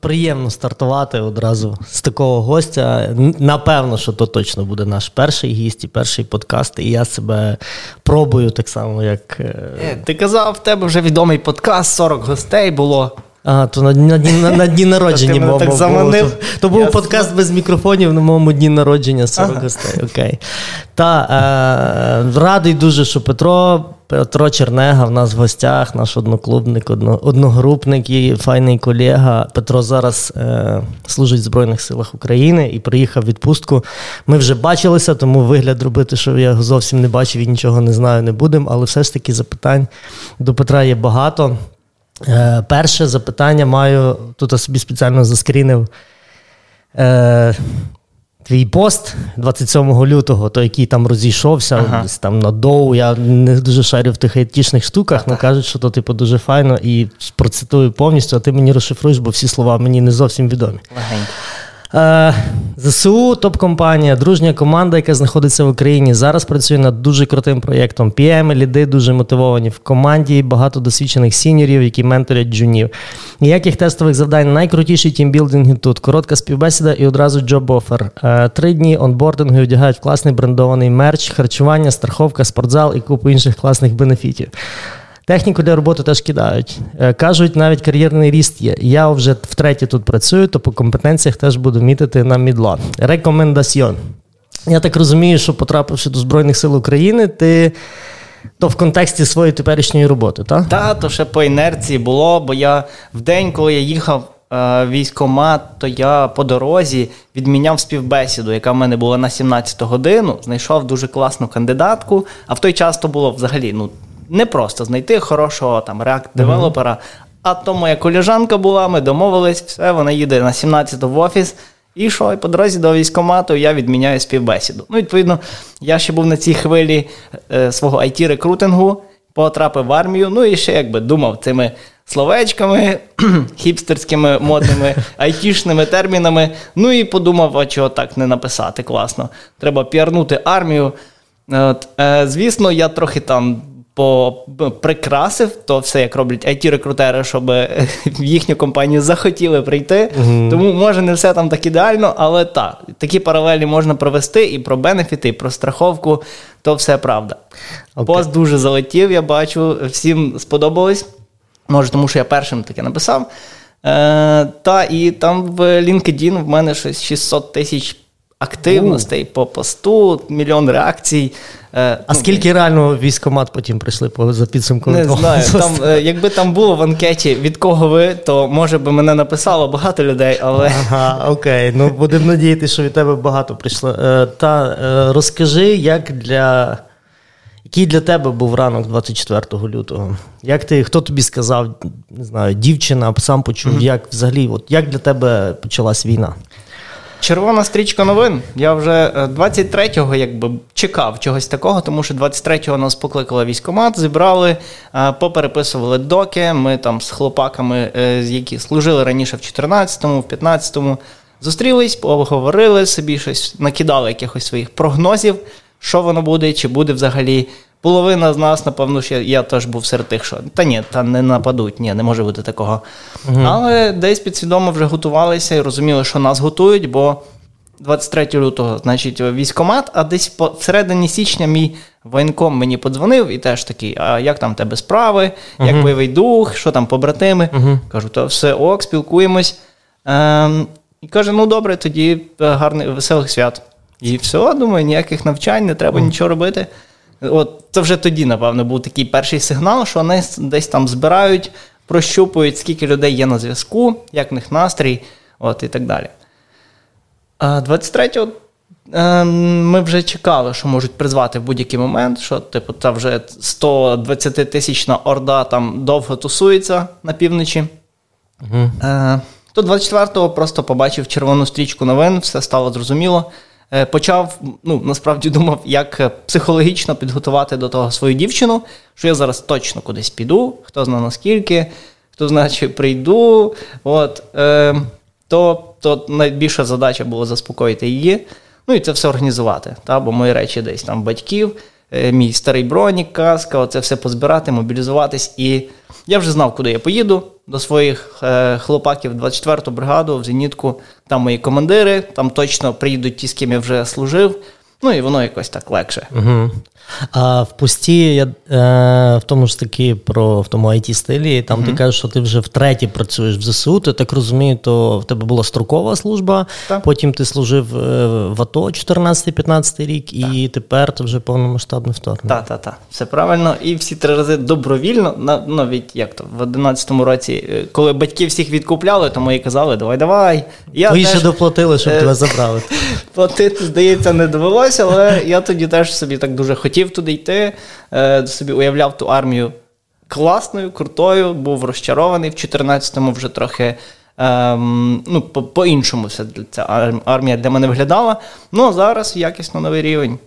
Приємно стартувати одразу з такого гостя. Напевно, що то точно буде наш перший гість і перший подкаст. І я себе пробую так само, як. Е, е, ти казав, в тебе вже відомий подкаст, 40 гостей було. А, то на на, на, на дні народження мого так заманив. То, то був подкаст без мікрофонів на моєму дні народження 40 ага. гостей. Окей. Та е, радий дуже, що Петро Петро Чернега в нас в гостях, наш одноклубник, одно, одногрупник і файний колега. Петро зараз е, служить в Збройних силах України і приїхав в відпустку. Ми вже бачилися, тому вигляд робити, що я його зовсім не бачив і нічого не знаю, не будемо. Але все ж таки запитань до Петра є багато. Е, Перше запитання маю, тут я собі спеціально заскрінив. Е, Твій пост 27 лютого, той, який там розійшовся, ага. десь там на доу. Я не дуже шарю в тих айтішних штуках, але кажуть, що то типу дуже файно і процитую повністю, а ти мені розшифруєш, бо всі слова мені не зовсім відомі. Легенько. Е, ЗСУ топ-компанія, дружня команда, яка знаходиться в Україні. Зараз працює над дуже крутим проєктом. PM, ліди дуже мотивовані в команді. Багато досвідчених сіньорів, які менторять джунів. Ніяких тестових завдань. Найкрутіші тімбілдинги тут. Коротка співбесіда і одразу джоб-офер. Три дні онбордингу одягають класний брендований мерч, харчування, страховка, спортзал і купу інших класних бенефітів. Техніку для роботи теж кидають. Е, кажуть, навіть кар'єрний ріст є. Я вже втретє тут працюю, то по компетенціях теж буду мітити на мідло. Рекомендаціон. Я так розумію, що потрапивши до Збройних сил України, ти. То в контексті своєї теперішньої роботи, так? Так, то ще по інерції було, бо я в день, коли я їхав е, військомат, то я по дорозі відміняв співбесіду, яка в мене була на 17 годину, знайшов дуже класну кандидатку, а в той час то було взагалі ну, не просто знайти хорошого там реакт-девелопера. Uh-huh. А то моя коліжанка була, ми домовились, все, вона їде на 17-ту в офіс. І що, і по дорозі до військкомату я відміняю співбесіду. Ну, відповідно, я ще був на цій хвилі е, свого it рекрутингу потрапив в армію. Ну і ще якби думав цими словечками, хіпстерськими модними айтішними термінами. Ну і подумав, а чого так не написати класно. Треба піарнути армію. От, е, Звісно, я трохи там прикрасив то все, як роблять it рекрутери щоб в їхню компанію захотіли прийти. uh Тому може не все там так ідеально, але так, такі паралелі можна провести і про бенефіти, і про страховку, то все правда. Okay. Пост дуже залетів, я бачу, всім сподобалось. Може, тому що я першим таке написав. Е, Та і там в LinkedIn в мене щось 600 тисяч активностей по посту, мільйон реакцій. Е, а ну, скільки реально військомат потім прийшли по за підсумком? Не знаю. Там, е, Якби там було в анкеті від кого ви, то може би мене написало багато людей, але. Ага, окей. Ну будемо надіятися, що від тебе багато прийшло. Е, та розкажи, як для. Який для тебе був ранок 24 лютого? Як ти, Хто тобі сказав, не знаю, дівчина, сам почув, mm-hmm. як взагалі, от як для тебе почалась війна? Червона стрічка новин. Я вже 23-го якби чекав чогось такого, тому що 23-го нас покликали військомат, зібрали, е, попереписували доки. Ми там з хлопаками, е, які служили раніше в 14-му, в 15-му, зустрілись, поговорили собі щось, накидали якихось своїх прогнозів, що воно буде, чи буде взагалі половина з нас, напевно, що я, теж був серед тих, що та ні, та не нападуть, ні, не може бути такого. Угу. Але десь підсвідомо вже готувалися і розуміли, що нас готують, бо 23 лютого, значить, військомат, а десь по всередині січня мій воєнком мені подзвонив і теж такий: а як там тебе справи, як угу. бойовий дух, що там побратими? Угу. Кажу, то все ок, спілкуємось. Ем, І каже: ну добре, тоді е, гарних веселих свят. І все, думаю, ніяких навчань, не треба нічого робити. От Це вже тоді, напевно, був такий перший сигнал, що вони десь там збирають, прощупують, скільки людей є на зв'язку, як в них настрій, от і так далі. А 23-го е, ми вже чекали, що можуть призвати в будь-який момент, що типу, та вже 120 тисячна орда там довго тусується на півночі. Угу. То 24-го просто побачив червону стрічку новин, все стало зрозуміло. Е, почав, ну насправді думав, як е, психологічно підготувати до того свою дівчину, що я зараз точно кудись піду, хто знає наскільки, хто знає, чи прийду. От, е, То то найбільша задача була заспокоїти її. Ну і це все організувати. Та, Бо мої речі десь там батьків, е, мій старий бронік, каска, оце все позбирати, мобілізуватись. І я вже знав, куди я поїду. До своїх е, хлопаків 24-ту бригаду в зенітку. Там мої командири, там точно приїдуть ті, з ким я вже служив. Ну і воно якось так легше. Угу. А в пусті я е, в тому ж таки про в тому it стилі там угу. ти кажеш, що ти вже втретє працюєш в ЗСУ. То так розумію, то в тебе була строкова служба, так. потім ти служив е, в АТО 14-15 рік, так. і тепер ти вже повномасштабне вторгнення. Так, так, так. Все правильно. І всі три рази добровільно, навіть як то в 11-му році, е, коли батьки всіх відкупляли, то мої казали, давай, давай. Я Твої теж, ще доплатили, щоб е- тебе забрали. Платити, здається, не довелося, але я тоді теж собі так дуже хотів туди йти, е, собі уявляв ту армію класною, крутою, був розчарований. В 14-му вже трохи ем, ну, по-іншому ця армія для мене виглядала. Ну а зараз якісно новий рівень.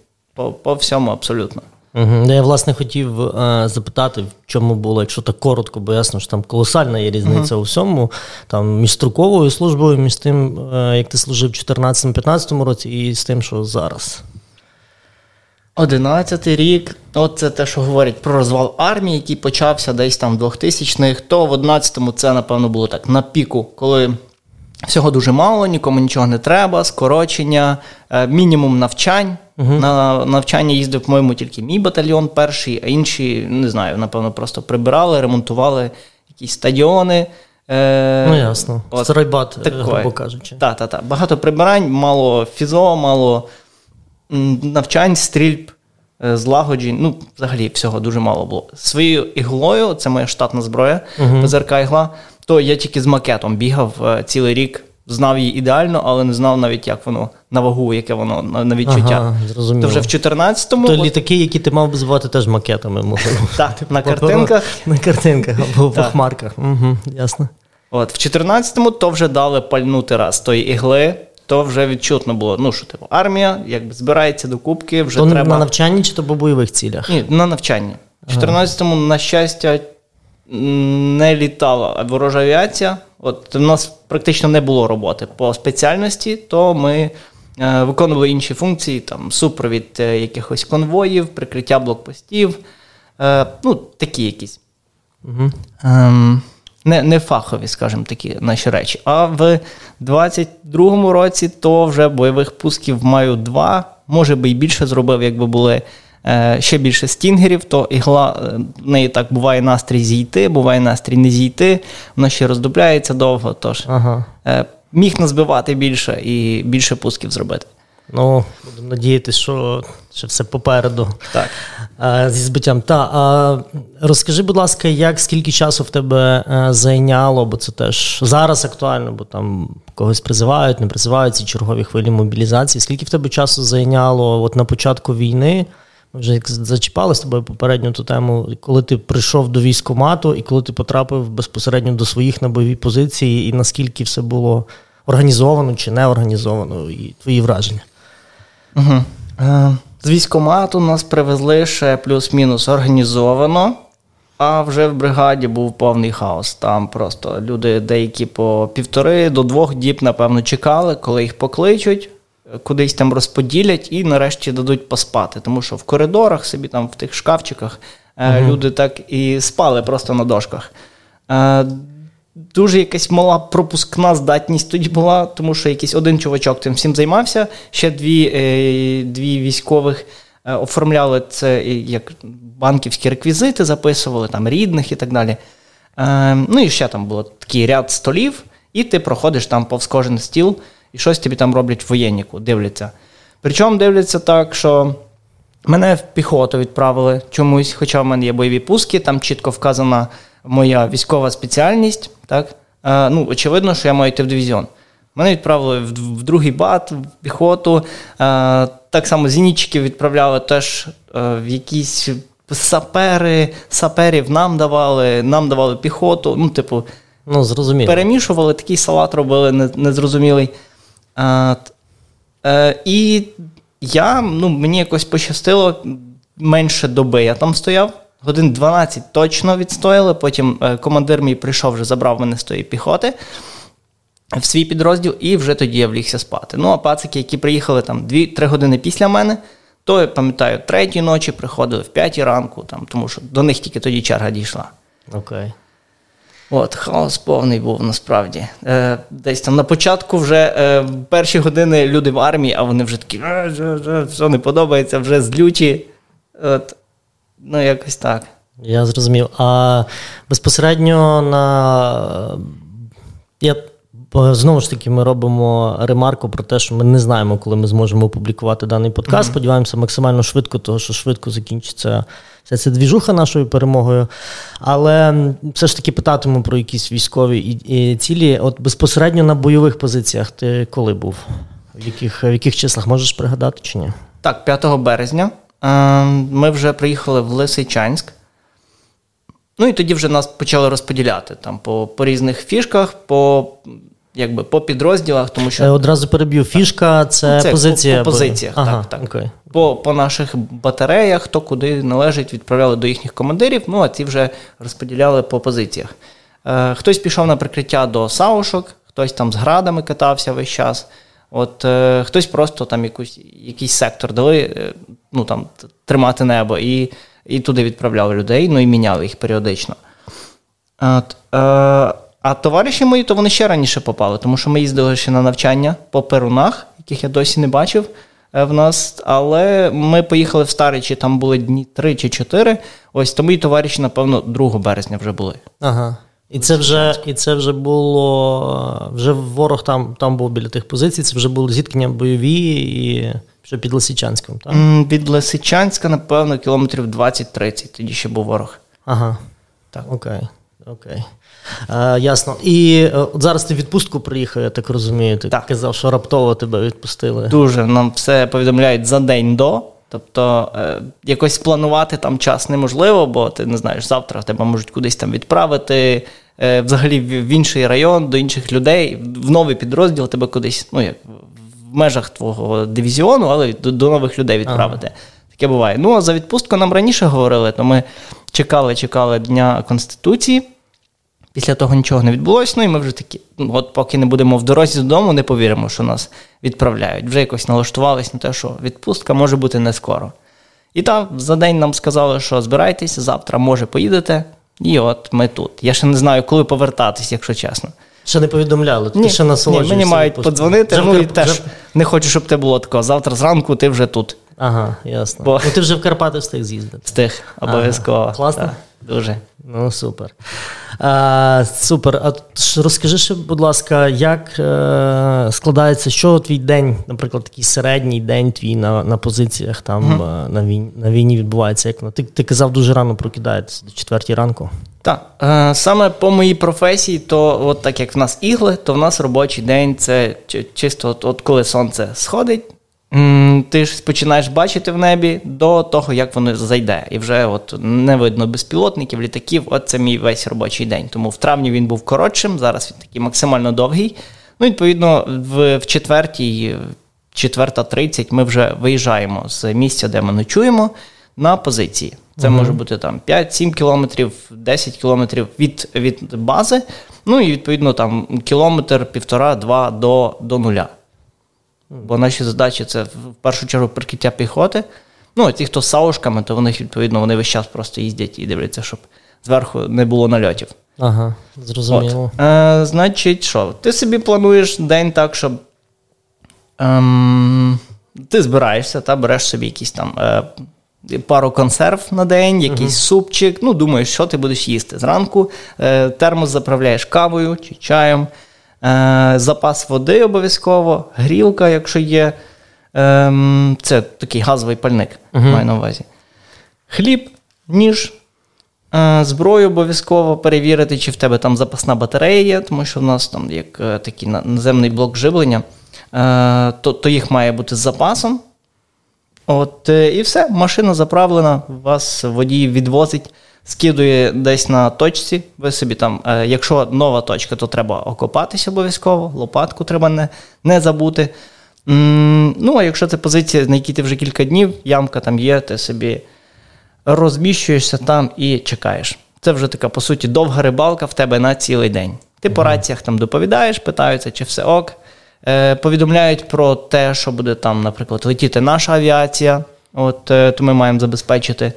По всьому абсолютно. Угу. Я власне хотів е, запитати, в чому було, якщо так коротко, бо ясно, що там колосальна є різниця угу. у всьому, там між строковою службою, між тим, е, як ти служив в 2014-2015 році, і з тим, що зараз. Одинадцятий рік, от це те, що говорять про розвал армії, який почався десь там в 2000-х, то в 11-му це, напевно, було так на піку, коли всього дуже мало, нікому нічого не треба, скорочення, е, мінімум навчань. Угу. На навчання їздив, по-моєму, тільки мій батальйон перший, а інші, не знаю, напевно, просто прибирали, ремонтували якісь стадіони. Е, Ну, ясно. Стройбат, грубо кажучи. Так, так, так. Багато прибирань, мало фізо, мало навчань, стрільб, е, злагоджень. Ну, взагалі, всього дуже мало було. Своєю іглою, це моя штатна зброя, uh ПЗРК ігла, то я тільки з макетом бігав е, цілий рік. Знав її ідеально, але не знав навіть, як воно на вагу, яке воно на відчуття. Ага, зрозуміло. То вже в 14-му... То от... літаки, які ти мав би звати, теж макетами можливо. Так, на картинках. На картинках або в хмарках. Ясно. От, В 14-му то вже дали пальнути раз тої ігли, то вже відчутно було. Ну, що типу, армія якби збирається до кубки, вже то треба. на навчанні чи то по бойових цілях? Ні, на навчанні. В 14-му, на щастя, не літала ворожа авіація. От у нас практично не було роботи по спеціальності, то ми е, виконували інші функції, там супровід е, якихось конвоїв, прикриття блокпостів, е, ну, такі якісь. Угу. Ем, не не фахові, скажімо такі, наші речі. А в 22-му році то вже бойових пусків маю два, може би і більше зробив, якби були ще більше стінгерів, то ігла е, в неї так буває настрій зійти, буває настрій не зійти, вона ще роздупляється довго. Тож ага. е, міг назбивати більше і більше пусків зробити. Ну, будемо надіятися, що ще все попереду. Так. А, зі збиттям. Та, а, Розкажи, будь ласка, як скільки часу в тебе а, е, зайняло, бо це теж зараз актуально, бо там когось призивають, не призивають ці чергові хвилі мобілізації. Скільки в тебе часу зайняло от на початку війни? Ми вже зачіпали з тобою попередню ту тему, коли ти прийшов до військкомату і коли ти потрапив безпосередньо до своїх на бойові позиції, і наскільки все було організовано чи не організовано, і твої враження? Угу. З військомату нас привезли ще плюс-мінус організовано, а вже в бригаді був повний хаос. Там просто люди деякі по півтори до двох діб, напевно, чекали, коли їх покличуть, кудись там розподілять і нарешті дадуть поспати. Тому що в коридорах собі там в тих шкафчиках угу. люди так і спали просто на дошках. Е, Дуже якась мала пропускна здатність тоді була, тому що якийсь один чувачок цим всім займався. Ще дві е, дві військових оформляли це як банківські реквізити, записували там рідних і так далі. Ну і ще там було такий ряд столів, і ти проходиш там повз кожен стіл, і щось тобі там роблять в воєнніку, дивляться. Причому дивляться так, що. Мене в піхоту відправили чомусь, хоча в мене є бойові пуски, там чітко вказана моя військова спеціальність, так? А, ну, очевидно, що я маю йти в дивізіон. Мене відправили в, в другий бат, в піхоту. А, так само зенітчиків відправляли теж а, в якісь сапери, саперів нам давали, нам давали піхоту. Ну, типу, ну, зрозуміло. перемішували, такий салат робили незрозумілий. А, е, і я, ну, мені якось пощастило менше доби я там стояв. Годин 12 точно відстояли. Потім е, командир мій прийшов, вже забрав мене з тої піхоти в свій підрозділ, і вже тоді я влігся спати. Ну, а пацики, які приїхали там 2-3 години після мене, то я пам'ятаю, третій ночі приходили в п'ятій ранку, там, тому що до них тільки тоді черга дійшла. Окей. От, хаос повний був насправді. Е, Десь там на початку вже е, перші години люди в армії, а вони вже такі, що не подобається, вже злючі. От, Ну, якось так. Я зрозумів. А безпосередньо на. Я Знову ж таки, ми робимо ремарку про те, що ми не знаємо, коли ми зможемо опублікувати даний подкаст. Mm-hmm. Сподіваємося, максимально швидко, тому що швидко закінчиться вся ця двіжуха нашою перемогою. Але все ж таки питатиму про якісь військові і, і цілі. От безпосередньо на бойових позиціях ти коли був? В яких в яких числах можеш пригадати чи ні? Так, 5 березня ем, ми вже приїхали в Лисичанськ. Ну і тоді вже нас почали розподіляти там по по різних фішках, по якби по підрозділах, тому що е, одразу переб'ю. Фішка це, це позиція. По, по позиціях, ага, так. так. Окей. По по наших батареях, хто куди належить, відправляли до їхніх командирів, ну а ті вже розподіляли по позиціях. Е, Хтось пішов на прикриття до саушок, хтось там з градами катався весь час. От е, хтось просто там якусь, якийсь сектор дали, е, ну там тримати небо, і і туди відправляли людей, ну і міняли їх періодично. От, е, а товариші мої, то вони ще раніше попали, тому що ми їздили ще на навчання по перунах, яких я досі не бачив е, в нас. Але ми поїхали в Старичі, там були дні 3 чи 4. Ось тому і товариші, напевно, 2 березня вже були. Ага. І це вже і це вже було. Вже ворог там там був біля тих позицій, це вже були зіткнення бойові і вже під Лисичанськом, так? Від Лисичанська, напевно, кілометрів 20-30. Тоді ще був ворог. Ага. Так. Окей. Окей. Е, Ясно. І е, от зараз ти в відпустку приїхав, я так розумію. Ти так. казав, що раптово тебе відпустили. Дуже. Нам все повідомляють за день до. Тобто е, якось спланувати там час неможливо, бо ти не знаєш, завтра тебе можуть кудись там відправити, е, взагалі в, в інший район, до інших людей, в новий підрозділ тебе кудись, ну як в межах твого дивізіону, але до, до нових людей відправити. Ага. Таке буває. Ну, а за відпустку нам раніше говорили, то ми чекали, чекали Дня Конституції. Після того нічого не відбулося, ну і ми вже такі, ну, от поки не будемо в дорозі додому, не повіримо, що нас відправляють. Вже якось налаштувалися на те, що відпустка може бути не скоро. І там за день нам сказали, що збирайтеся, завтра, може, поїдете. І от ми тут. Я ще не знаю, коли повертатись, якщо чесно. Ще не повідомляли, ні, ти ще насолоджуєшся. Ні, Мені мають подзвонити, вже ну і теж не хочу, щоб те було такого. Завтра зранку ти вже тут. Ага, ясно. Бо... Ну ти вже в Карпати встиг з'їздити. Встиг, обов'язково. Ага. Класно? Так, дуже. Ну, супер. А, Супер. А розкажи ще, будь ласка, як е, складається, що твій день, наприклад, такий середній день твій на на позиціях там mm-hmm. на війні на війні відбувається? Як ти ти казав, дуже рано прокидаєтеся до четвертій ранку? Так. Е, саме по моїй професії, то от так як в нас ігли, то в нас робочий день це чисто от, от коли сонце сходить. Ти ж починаєш бачити в небі до того, як воно зайде. І вже от не видно безпілотників, літаків. От це мій весь робочий день. Тому в травні він був коротшим, зараз він такий максимально довгий. Ну, відповідно, в, в четвертій, четверта тридцять ми вже виїжджаємо з місця, де ми ночуємо, на позиції. Це угу. може бути там 5-7 кілометрів, 10 кілометрів від від бази. Ну і відповідно там кілометр, півтора-два до, до нуля. Бо наші задачі це в першу чергу прикриття піхоти. Ну, ті, хто з саушками, то вони, відповідно, вони весь час просто їздять і дивляться, щоб зверху не було нальотів. Ага, зрозуміло. От. Е, Значить, що? Ти собі плануєш день так, щоб ем, ти збираєшся та береш собі якісь там е, пару консерв на день, якийсь uh супчик. Ну, думаєш, що ти будеш їсти. Зранку е, термос заправляєш кавою чи чаєм. Е, запас води обов'язково, грілка, якщо є. Ем, це такий газовий пальник, uh-huh. маю на увазі. Хліб, ніж, е, зброю обов'язково перевірити, чи в тебе там запасна батарея є, тому що в нас там як е, такий наземний блок живлення, то то їх має бути з запасом. От, І все, машина заправлена, вас водій відвозить скидує десь на точці. Ви собі там, е, якщо нова точка, то треба окопатися обов'язково, лопатку треба не не забути. Ну, а якщо це позиція, на якій ти вже кілька днів, ямка там є, ти собі розміщуєшся там і чекаєш. Це вже така, по суті, довга рибалка в тебе на цілий день. Ти по раціях там доповідаєш, питаються, чи все ок. Е, Повідомляють про те, що буде там, наприклад, летіти наша авіація. От, е, То ми маємо забезпечити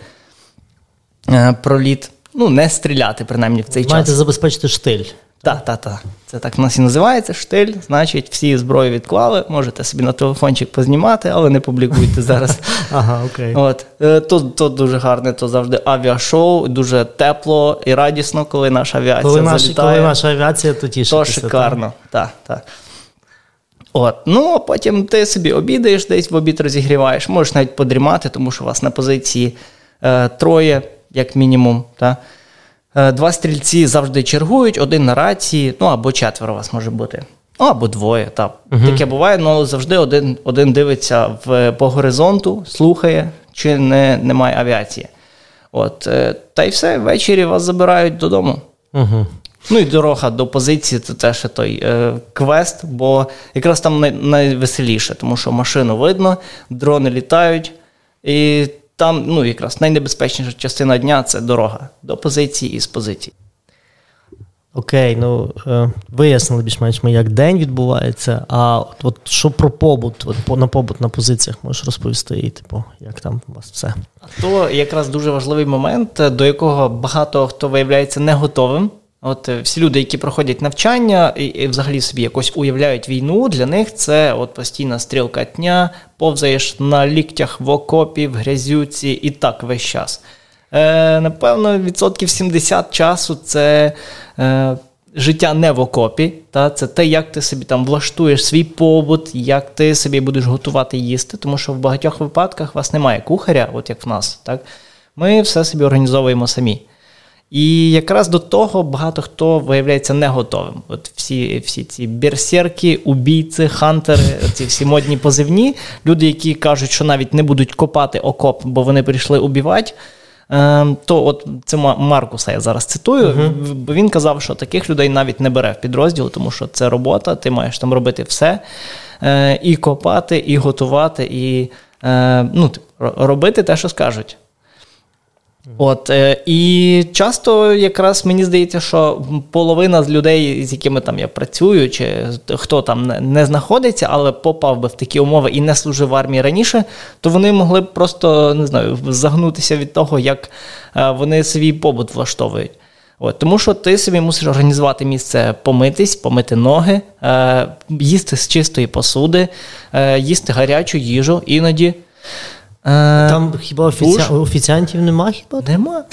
проліт. ну, не стріляти, принаймні в цей час. Маєте забезпечити штиль. Так, так, так. Це так в нас і називається штиль. Значить, всі зброю відклали. Можете собі на телефончик познімати, але не публікуйте зараз. Ага, окей. От е, то, то дуже гарне, то завжди авіашоу, дуже тепло і радісно, коли наша авіація Коли, наш, залітає. коли наша авіація, то То тішитися. шикарно. Так, так. От, ну а потім ти собі обідаєш, десь в обід розігріваєш, можеш навіть подрімати, тому що у вас на позиції е, троє, як мінімум. Та? Е, два стрільці завжди чергують, один на рації, ну або четверо вас може бути. Ну, або двоє. Та. Таке буває, ну, але завжди один, один дивиться в, по горизонту, слухає, чи не, немає авіації. От, е, та й все, ввечері вас забирають додому. Угу. Ну і дорога до позиції це теж той е, квест, бо якраз там най- найвеселіше, тому що машину видно, дрони літають, і там ну, якраз найнебезпечніша частина дня це дорога до позиції і з позиції. Окей, ну е, вияснили більш-менш ми, як день відбувається. А от, от що про побут? От по, на побут на позиціях можеш розповісти, і, типу, як там у вас все? А то якраз дуже важливий момент, до якого багато хто виявляється не готовим. От е, всі люди, які проходять навчання і, і взагалі собі якось уявляють війну, для них це от постійна стрілка дня, повзаєш на ліктях в окопі, в грязюці і так весь час. Е, напевно, відсотків 70 часу це е, життя не в окопі. Та? Це те, як ти собі там влаштуєш свій побут, як ти собі будеш готувати їсти, тому що в багатьох випадках у вас немає кухаря, от як в нас. Так? Ми все собі організовуємо самі. І якраз до того багато хто виявляється не готовим. От всі всі ці берсерки, убійці, хантери, ці всі модні позивні, люди, які кажуть, що навіть не будуть копати окоп, бо вони прийшли убивати. Ем, то от це Маркуса я зараз цитую, uh-huh. бо він казав, що таких людей навіть не бере в підрозділ, тому що це робота, ти маєш там робити все. Е, і копати, і готувати, і е, ну, робити те, що скажуть. От, е, І часто якраз мені здається, що половина з людей, з якими там я працюю, чи хто там не, знаходиться, але попав би в такі умови і не служив в армії раніше, то вони могли б просто не знаю, загнутися від того, як е, вони свій побут влаштовують. От, Тому що ти собі мусиш організувати місце помитись, помити ноги, е, їсти з чистої посуди, е, їсти гарячу їжу іноді. Там хіба офіці... офіціантів нема хіба? Нема.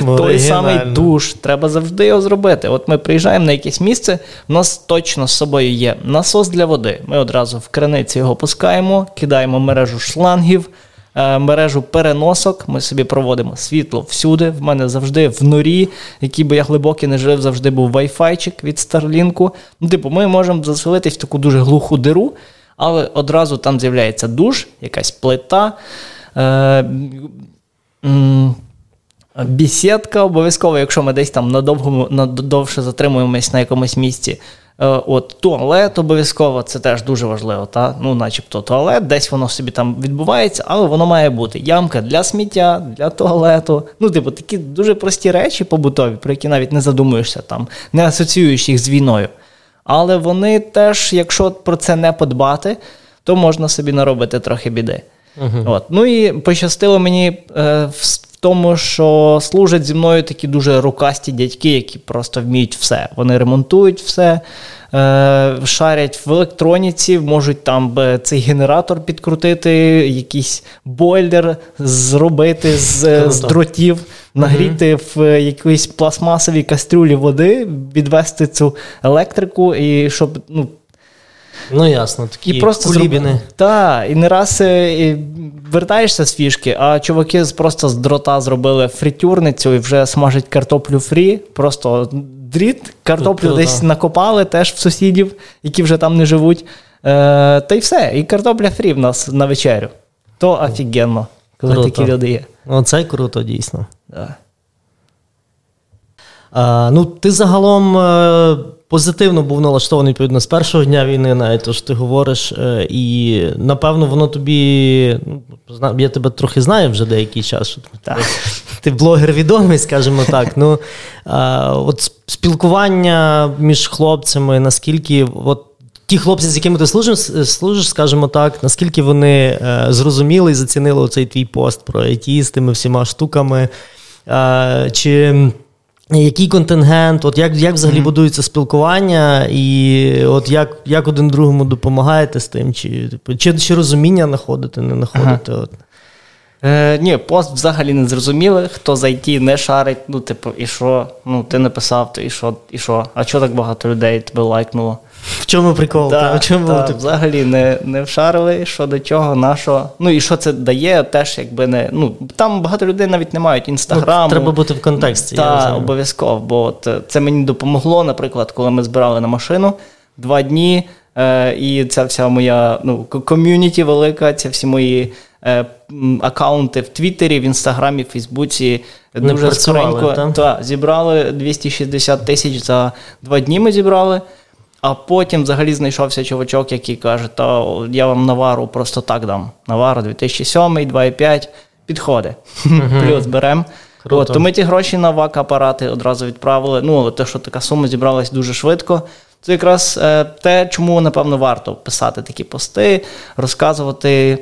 Той самий душ. Треба завжди його зробити. От ми приїжджаємо на якесь місце, у нас точно з собою є насос для води. Ми одразу в криниці його пускаємо, кидаємо мережу шлангів, мережу переносок. Ми собі проводимо світло всюди. В мене завжди в норі, який би я глибокий не жив, завжди був вайфайчик від Старлінку. Ну, типу, ми можемо заселитись в таку дуже глуху диру але одразу там з'являється душ, якась плита. Е, Бісідка обов'язково, якщо ми десь там надовго, надовше затримуємось на якомусь місці. Е, от Туалет обов'язково, це теж дуже важливо. Та? Ну, Начебто туалет, десь воно собі там відбувається, але воно має бути. Ямка для сміття, для туалету. Ну, типу, такі дуже прості речі побутові, про які навіть не задумуєшся, там, не асоціюєш їх з війною. Але вони теж, якщо про це не подбати, то можна собі наробити трохи біди. Uh-huh. От. Ну і пощастило мені е, в тому, що служать зі мною такі дуже рукасті дядьки, які просто вміють все. Вони ремонтують все, е, шарять в електроніці, можуть там цей генератор підкрутити, якийсь бойлер зробити з, з дротів, нагріти uh-huh. в якоїсь пластмасовій кастрюлі води, відвести цю електрику, і щоб ну, Ну, ясно, такі і просто кулібіни. Так, і не раз е, і вертаєшся з фішки, а чуваки просто з дрота зробили фритюрницю і вже смажать картоплю фрі. Просто дріт, картоплю Тут, десь та. накопали теж в сусідів, які вже там не живуть. Е, Та й все. І картопля фрі в нас на вечерю. То офігенно, коли круто. такі люди є. Оце круто, дійсно. Да. А, Ну, ти загалом. Е, позитивно був налаштований відповідно з першого дня війни, навіть то що ти говориш, е, і напевно воно тобі. Ну, я тебе трохи знаю вже деякий час. що так. Ти блогер відомий, скажімо так. Ну, а, от Спілкування між хлопцями, наскільки. от Ті хлопці, з якими ти служиш, служиш, скажімо так, наскільки вони е, зрозуміли і зацінили цей твій пост про IT з тими всіма штуками. Е, чи який контингент, от як як взагалі mm-hmm. будується спілкування, і от як як один другому допомагаєте з тим, чи типу, чи, чи розуміння знаходите, не знаходите? Ага. От. Е, Ні, пост взагалі не зрозуміли, хто за IT не шарить, ну, типу, і що? Ну, ти написав, то і що, і що? А чого так багато людей тебе лайкнуло? В чому прикол? Да, та, в чому та, Взагалі не не вшарили, що до чого, на що. Ну і що це дає, теж якби не. Ну, Там багато людей навіть не мають інстаграму. Ну, треба бути в контексті. Так, обов'язково. Бо от, е, це мені допомогло, наприклад, коли ми збирали на машину два дні. Е, І ця вся моя ну, ком'юніті велика, ці всі мої е, аккаунти в Твіттері, в Інстаграмі, в Фейсбуці дуже скоренько та, зібрали 260 тисяч за два дні. Ми зібрали. А потім взагалі знайшовся чувачок, який каже, та я вам навару просто так дам. Навару 2007, 2,5, підходить. Плюс беремо. От, то ми ті гроші на ВАК-апарати одразу відправили. Ну, але те, що така сума зібралась дуже швидко. Це якраз е, те, чому, напевно, варто писати такі пости, розказувати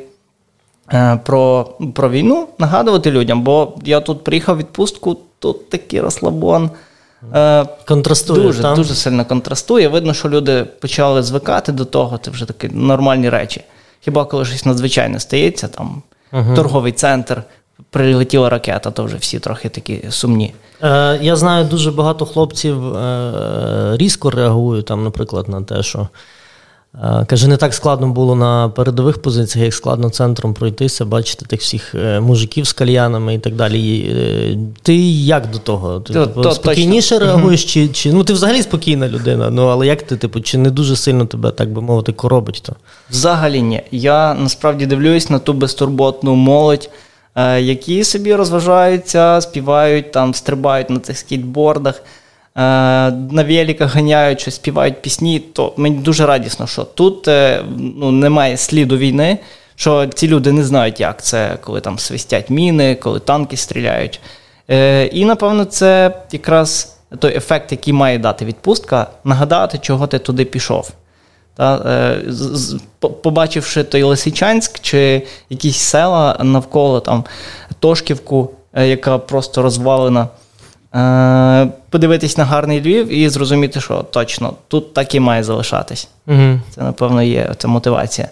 е, про про війну, нагадувати людям. Бо я тут приїхав в відпустку, тут такий розслабон. Е, контрастує. Дуже там? дуже сильно контрастує. Видно, що люди почали звикати до того, це вже такі нормальні речі. Хіба коли щось надзвичайне стається, там uh торговий центр, прилетіла ракета, то вже всі трохи такі сумні. Е, Я знаю, дуже багато хлопців е, різко реагують, там, наприклад, на те, що каже, не так складно було на передових позиціях, як складно центром пройтися, бачити тих всіх е, мужиків з кальянами і так далі. Е, ти як до того? Ти то, типу, то, спокійніше точно. реагуєш, чи, чи ну ти взагалі спокійна людина, ну але як ти, типу, чи не дуже сильно тебе, так би мовити, коробить то? Взагалі ні. Я насправді дивлюсь на ту безтурботну молодь, які собі розважаються, співають, там, стрибають на цих скейтбордах. Е, на великах ганяють, що співають пісні, то мені дуже радісно, що тут е, ну, немає сліду війни, що ці люди не знають, як це, коли там свистять міни, коли танки стріляють. Е, і, напевно, це якраз той ефект, який має дати відпустка, нагадати, чого ти туди пішов. Та, Побачивши той Лисичанськ чи якісь села навколо там Тошківку, яка просто розвалена. Е, подивитись на гарний Львів і зрозуміти, що точно тут так і має залишатись. Угу. Це, напевно, є ця мотивація.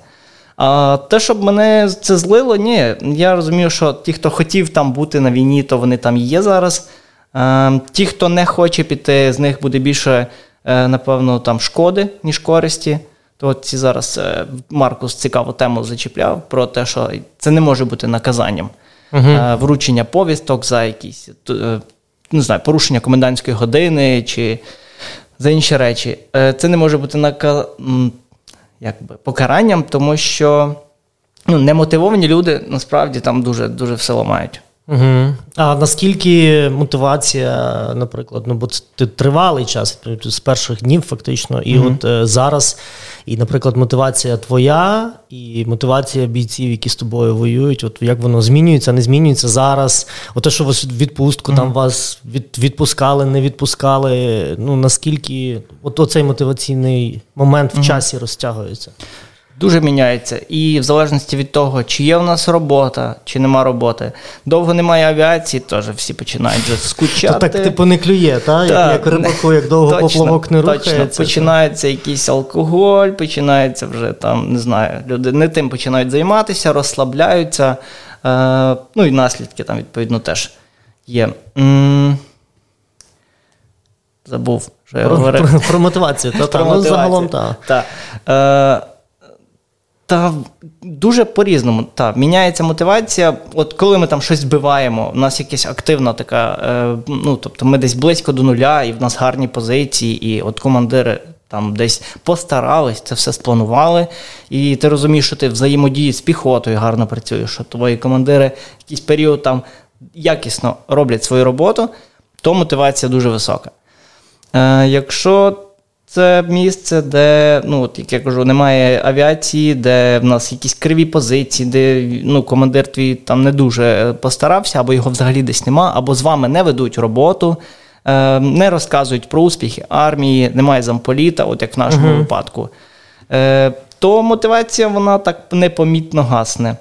А те, щоб мене це злило, ні. Я розумію, що ті, хто хотів там бути на війні, то вони там є зараз. Е, ті, хто не хоче піти, з них буде більше, е, напевно, там шкоди, ніж користі. То от ці зараз Маркус цікаву тему зачіпляв про те, що це не може бути наказанням. uh Вручення повісток за якісь не знаю, порушення комендантської години чи за інші речі. Е, це не може бути нака... якби, покаранням, тому що ну, немотивовані люди насправді там дуже дуже все ламають. Угу. А наскільки мотивація, наприклад, ну бо це тривалий час з перших днів, фактично, і угу. от е, зараз, і, наприклад, мотивація твоя, і мотивація бійців, які з тобою воюють, от як воно змінюється, не змінюється зараз. От що вас відпустку угу. там вас від, відпускали, не відпускали. Ну наскільки от оцей мотиваційний момент в часі розтягується? Дуже міняється. І в залежності від того, чи є в нас робота, чи нема роботи. Довго немає авіації, теж всі починають вже скучати. То так типу не клює, та? Як, як рибаку, як довго точно, поплавок не рухається. Точно. Починається якийсь алкоголь, починається вже там, не знаю, люди не тим починають займатися, розслабляються. Е, Ну і наслідки там, відповідно, теж є. М- Забув, що я про, говорив. Про, про мотивацію, та, про та, мотивацію. Ну, загалом так. Та. Е, та дуже по-різному. Та, міняється мотивація. От коли ми там щось збиваємо, у нас якась активна така, е, ну тобто ми десь близько до нуля, і в нас гарні позиції, і от командири там десь постарались, це все спланували. І ти розумієш, що ти взаємодії з піхотою гарно працюєш, що твої командири якийсь період там якісно роблять свою роботу, то мотивація дуже висока. Е, Якщо це місце, де, ну, от, як я кажу, немає авіації, де в нас якісь криві позиції, де ну, командир твій там не дуже постарався, або його взагалі десь нема, або з вами не ведуть роботу, е, не розказують про успіхи армії, немає замполіта, от як в нашому uh випадку. Е, То мотивація вона так непомітно гасне.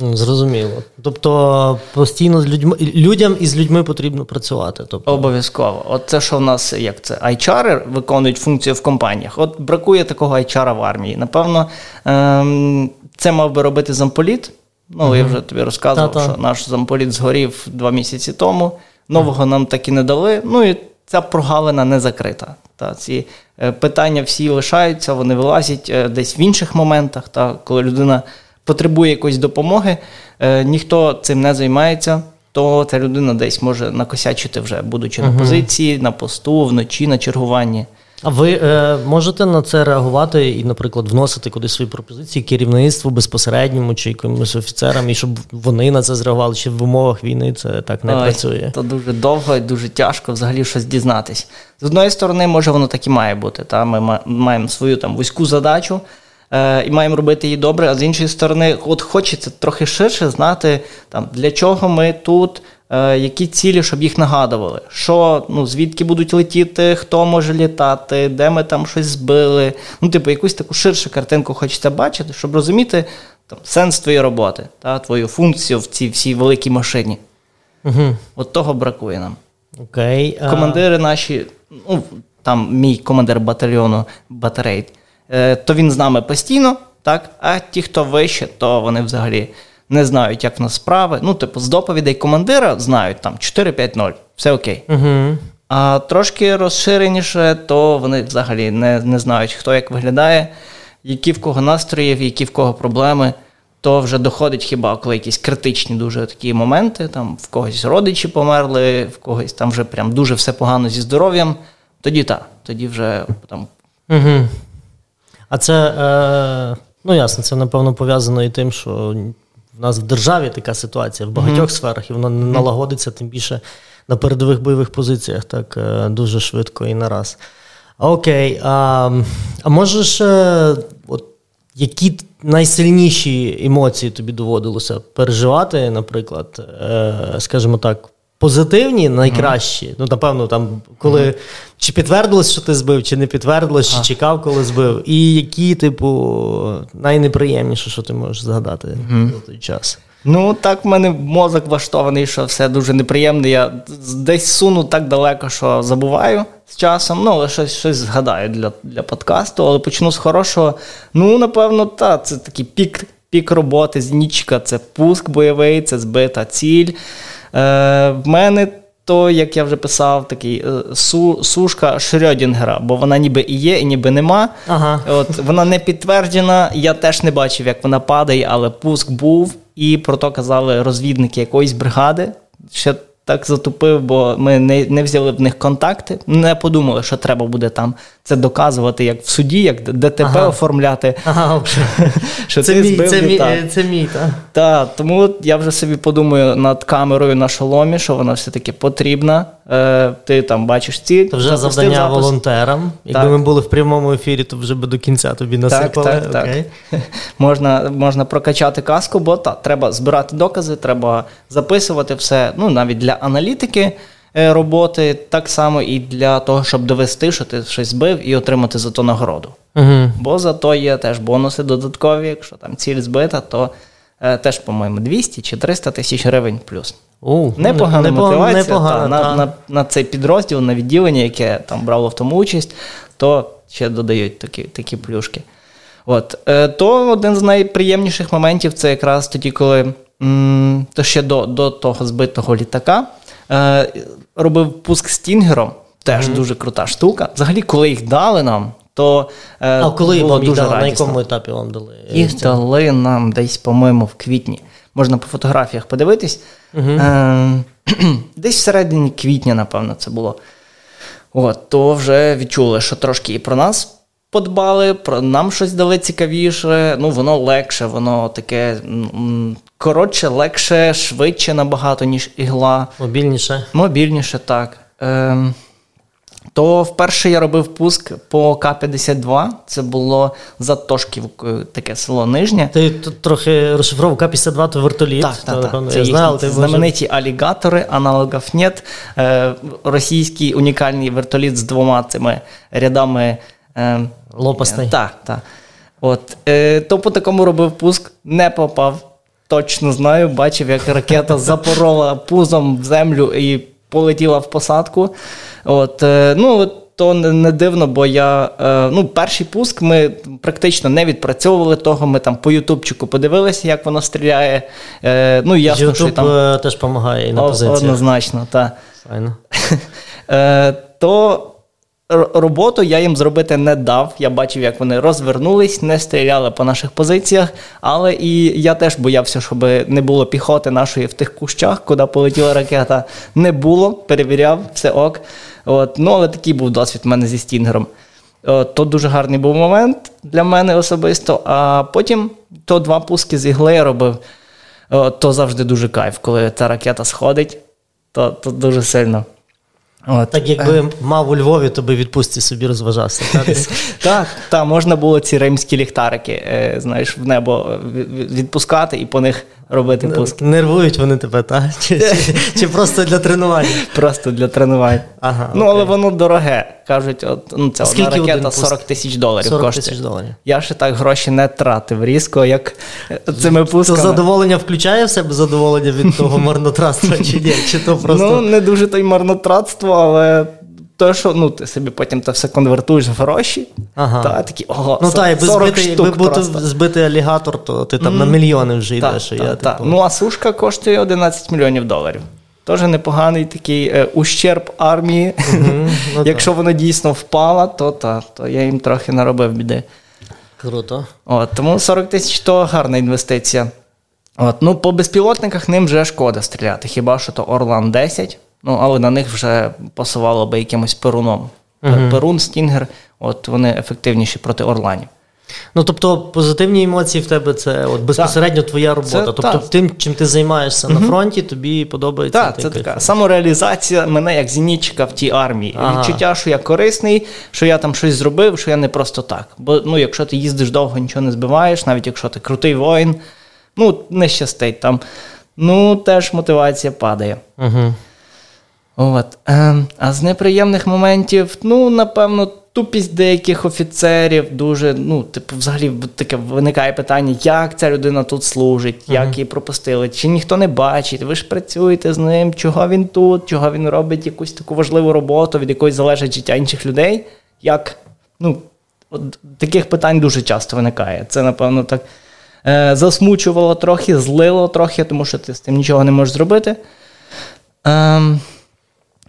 Зрозуміло. Тобто постійно з людьми людям і з людьми потрібно працювати. Тобто. Обов'язково. От це, що в нас як це HR виконують функцію в компаніях. От бракує такого HR в армії. Напевно, ем, це мав би робити замполіт. Ну, угу. я вже тобі розказував, Та-та. що наш замполіт згорів два місяці тому. Нового нам так і не дали. Ну і ця прогалина не закрита. Та, Ці е, питання всі лишаються, вони вилазять е, десь в інших моментах, та, коли людина потребує якоїсь допомоги, е, ніхто цим не займається, то ця людина десь може накосячити вже, будучи угу. на позиції, на посту, вночі, на чергуванні. А ви е, можете на це реагувати і, наприклад, вносити кудись свої пропозиції керівництву безпосередньому чи якимось офіцерам, і щоб вони на це зреагували, чи в умовах війни це так не Ой, працює? Це дуже довго і дуже тяжко взагалі щось дізнатись. З одної сторони, може, воно так і має бути. Та? Ми маємо свою там вузьку задачу. Е, і маємо робити її добре, а з іншої сторони, от хочеться трохи ширше знати, там, для чого ми тут, е, які цілі, щоб їх нагадували, що, ну, звідки будуть летіти, хто може літати, де ми там щось збили. Ну, типу, якусь таку ширшу картинку хочеться бачити, щоб розуміти там, сенс твоєї роботи, та, твою функцію в цій всій великій машині. Угу. От того бракує нам. Окей. Командири наші, ну, там мій командир батальйону батарей. Е, то він з нами постійно, так? а ті, хто вище, то вони взагалі не знають, як в нас справи. Ну, типу, з доповідей командира знають там 4-5-0, все окей. Угу. А трошки розширеніше, то вони взагалі не, не знають, хто як виглядає, які в кого настрої, які в кого проблеми. То вже доходить хіба коли якісь критичні дуже такі моменти, там в когось родичі померли, в когось там вже прям дуже все погано зі здоров'ям. Тоді так, тоді вже там. Угу. А це, е, ну ясно, це напевно пов'язано і тим, що в нас в державі така ситуація в багатьох mm-hmm. сферах, і вона не налагодиться тим більше на передових бойових позиціях так е, дуже швидко і нараз. Окей, а а можеш, е, от, які найсильніші емоції тобі доводилося переживати, наприклад, е, скажімо так, позитивні, найкращі. Mm-hmm. Ну, напевно, там, коли mm-hmm. чи підтвердилось, що ти збив, чи не підтвердилось, чи чекав, коли збив. І які, типу, найнеприємніше, що ти можеш згадати mm-hmm. за той час. Ну, так в мене мозок влаштований, що все дуже неприємне. Я десь суну так далеко, що забуваю з часом. Ну, але щось щось згадаю для для подкасту, але почну з хорошого. Ну, напевно, так, це такий пік пік роботи, знічка, це пуск бойовий, це збита ціль. Е, В мене то, як я вже писав, такий е, су, сушка Шрёдінгера, бо вона ніби і є, і ніби нема. Ага. От Вона не підтверджена. Я теж не бачив, як вона падає, але пуск був. І про то казали розвідники якоїсь бригади. Ще так затупив, бо ми не не взяли в них контакти, не подумали, що треба буде там це доказувати, як в суді, як ДТП ага. оформляти. Ага, що Це ти мій, збив це, мій, це мій, так. Так, тому я вже собі подумаю над камерою на шоломі, що вона все-таки потрібна. Е, Ти там бачиш ці. Це вже завдання запис. волонтерам. Якби так. ми були в прямому ефірі, то вже би до кінця тобі насипали. Так, так, Окей. так. Можна можна прокачати каску, бо так, треба збирати докази, треба записувати все, ну навіть для аналітики. Е, роботи, так само і для того, щоб довести, що ти щось збив і отримати за то нагороду. Угу. Бо за то є теж бонуси додаткові. Якщо там ціль збита, то е, теж, по-моєму, 200 чи 300 тисяч гривень плюс. У, непогана непогано, мотивація непогано, та, на, на, на цей підрозділ, на відділення, яке там брало в тому участь, то ще додають такі такі плюшки. От. Е, то один з найприємніших моментів це якраз тоді, коли м, то ще до до того збитого літака робив пуск стінгером, теж mm-hmm. дуже крута штука. Взагалі, коли їх дали нам, то е, а коли було вам дуже дали, на якому етапі вам дали? Їх дали нам десь, по-моєму, в квітні. Можна по фотографіях подивитись. Mm-hmm. Е, десь всередині квітня, напевно, це було. От, То вже відчули, що трошки і про нас подбали, про нам щось дали цікавіше. Ну, воно легше, воно таке коротше, легше, швидше набагато, ніж ігла. Мобільніше. Мобільніше, так. Ем, то вперше я робив пуск по К-52. Це було за Тошківкою, таке село Нижнє. Ти тут трохи розшифровував К-52 то вертоліт. Так, так, так. Це я знав, ти знамениті може... алігатори, аналогів нет. Е, Російський унікальний вертоліт з двома цими рядами. Е, Лопастей. Так, так. От, е, То по такому робив пуск, не попав. точно знаю, бачив, як ракета запорола пузом в землю і полетіла в посадку. От, е, ну, то не дивно, бо я е, ну, перший пуск ми практично не відпрацьовували того. Ми там по Ютубчику подивилися, як воно стріляє. Е, ну, ясно, YouTube що там е, теж допомагає і на позиціях. Однозначно, так. Файно. То роботу я їм зробити не дав. Я бачив, як вони розвернулись, не стріляли по наших позиціях. Але і я теж боявся, щоб не було піхоти нашої в тих кущах, куди полетіла ракета. Не було, перевіряв, все ок. От, Ну, але такий був досвід в мене зі стінгером. То дуже гарний був момент для мене особисто. А потім то два пуски з ігли я робив. То завжди дуже кайф, коли ця ракета сходить, то, то дуже сильно. От. Так якби мав у Львові, то би відпустці собі розважався. Так, так, можна було ці римські ліхтарики, е, знаєш, в небо відпускати і по них робити пуск. Нервують вони тебе, так? Чи, чи, чи просто для тренування? Просто для тренувань. Ага, Ну, але воно дороге. Кажуть, от, ну, це одна ракета 40 тисяч доларів 40 коштує. доларів. Я ще так гроші не тратив різко, як цими пусками. То задоволення включає в себе задоволення від того марнотратства чи ні? Чи то просто... Ну, не дуже то й марнотратство, але то, що ну, ти собі потім це все конвертуєш в гроші, ага. та такі ого, Ну так, якби збитий, якби бути збитий алігатор, то ти там mm. на мільйони вже йдеш. Та, я, та, типу... Ну, а сушка коштує 11 мільйонів доларів. Теж непоганий такий е, ущерб армії. Mm-hmm. Ну, Якщо вона дійсно впала, то та, то я їм трохи наробив біди. Круто. От, Тому 40 тисяч то гарна інвестиція. От, Ну, По безпілотниках ним вже шкода стріляти. Хіба що то Орлан 10. Ну, але на них вже пасувало би якимось перуном. uh Перун, стінгер, от вони ефективніші проти орланів. Ну, тобто, позитивні емоції в тебе це от безпосередньо так. твоя робота. Це, тобто, так. тим, чим ти займаєшся uh на фронті, тобі подобається. Так, це така самореалізація мене як зенітчика в тій армії. Ага. Відчуття, що я корисний, що я там щось зробив, що я не просто так. Бо ну, якщо ти їздиш довго, нічого не збиваєш, навіть якщо ти крутий воїн, ну не щастить там. Ну, теж мотивація падає. Угу. От. Ем, а з неприємних моментів, ну, напевно, тупість деяких офіцерів дуже, ну, типу, взагалі таке виникає питання, як ця людина тут служить, як uh-huh. її пропустили, чи ніхто не бачить, ви ж працюєте з ним, чого він тут, чого він робить якусь таку важливу роботу, від якої залежить життя інших людей. Як, ну, от Таких питань дуже часто виникає. Це, напевно, так е, засмучувало трохи, злило трохи, тому що ти з тим нічого не можеш зробити. Ем,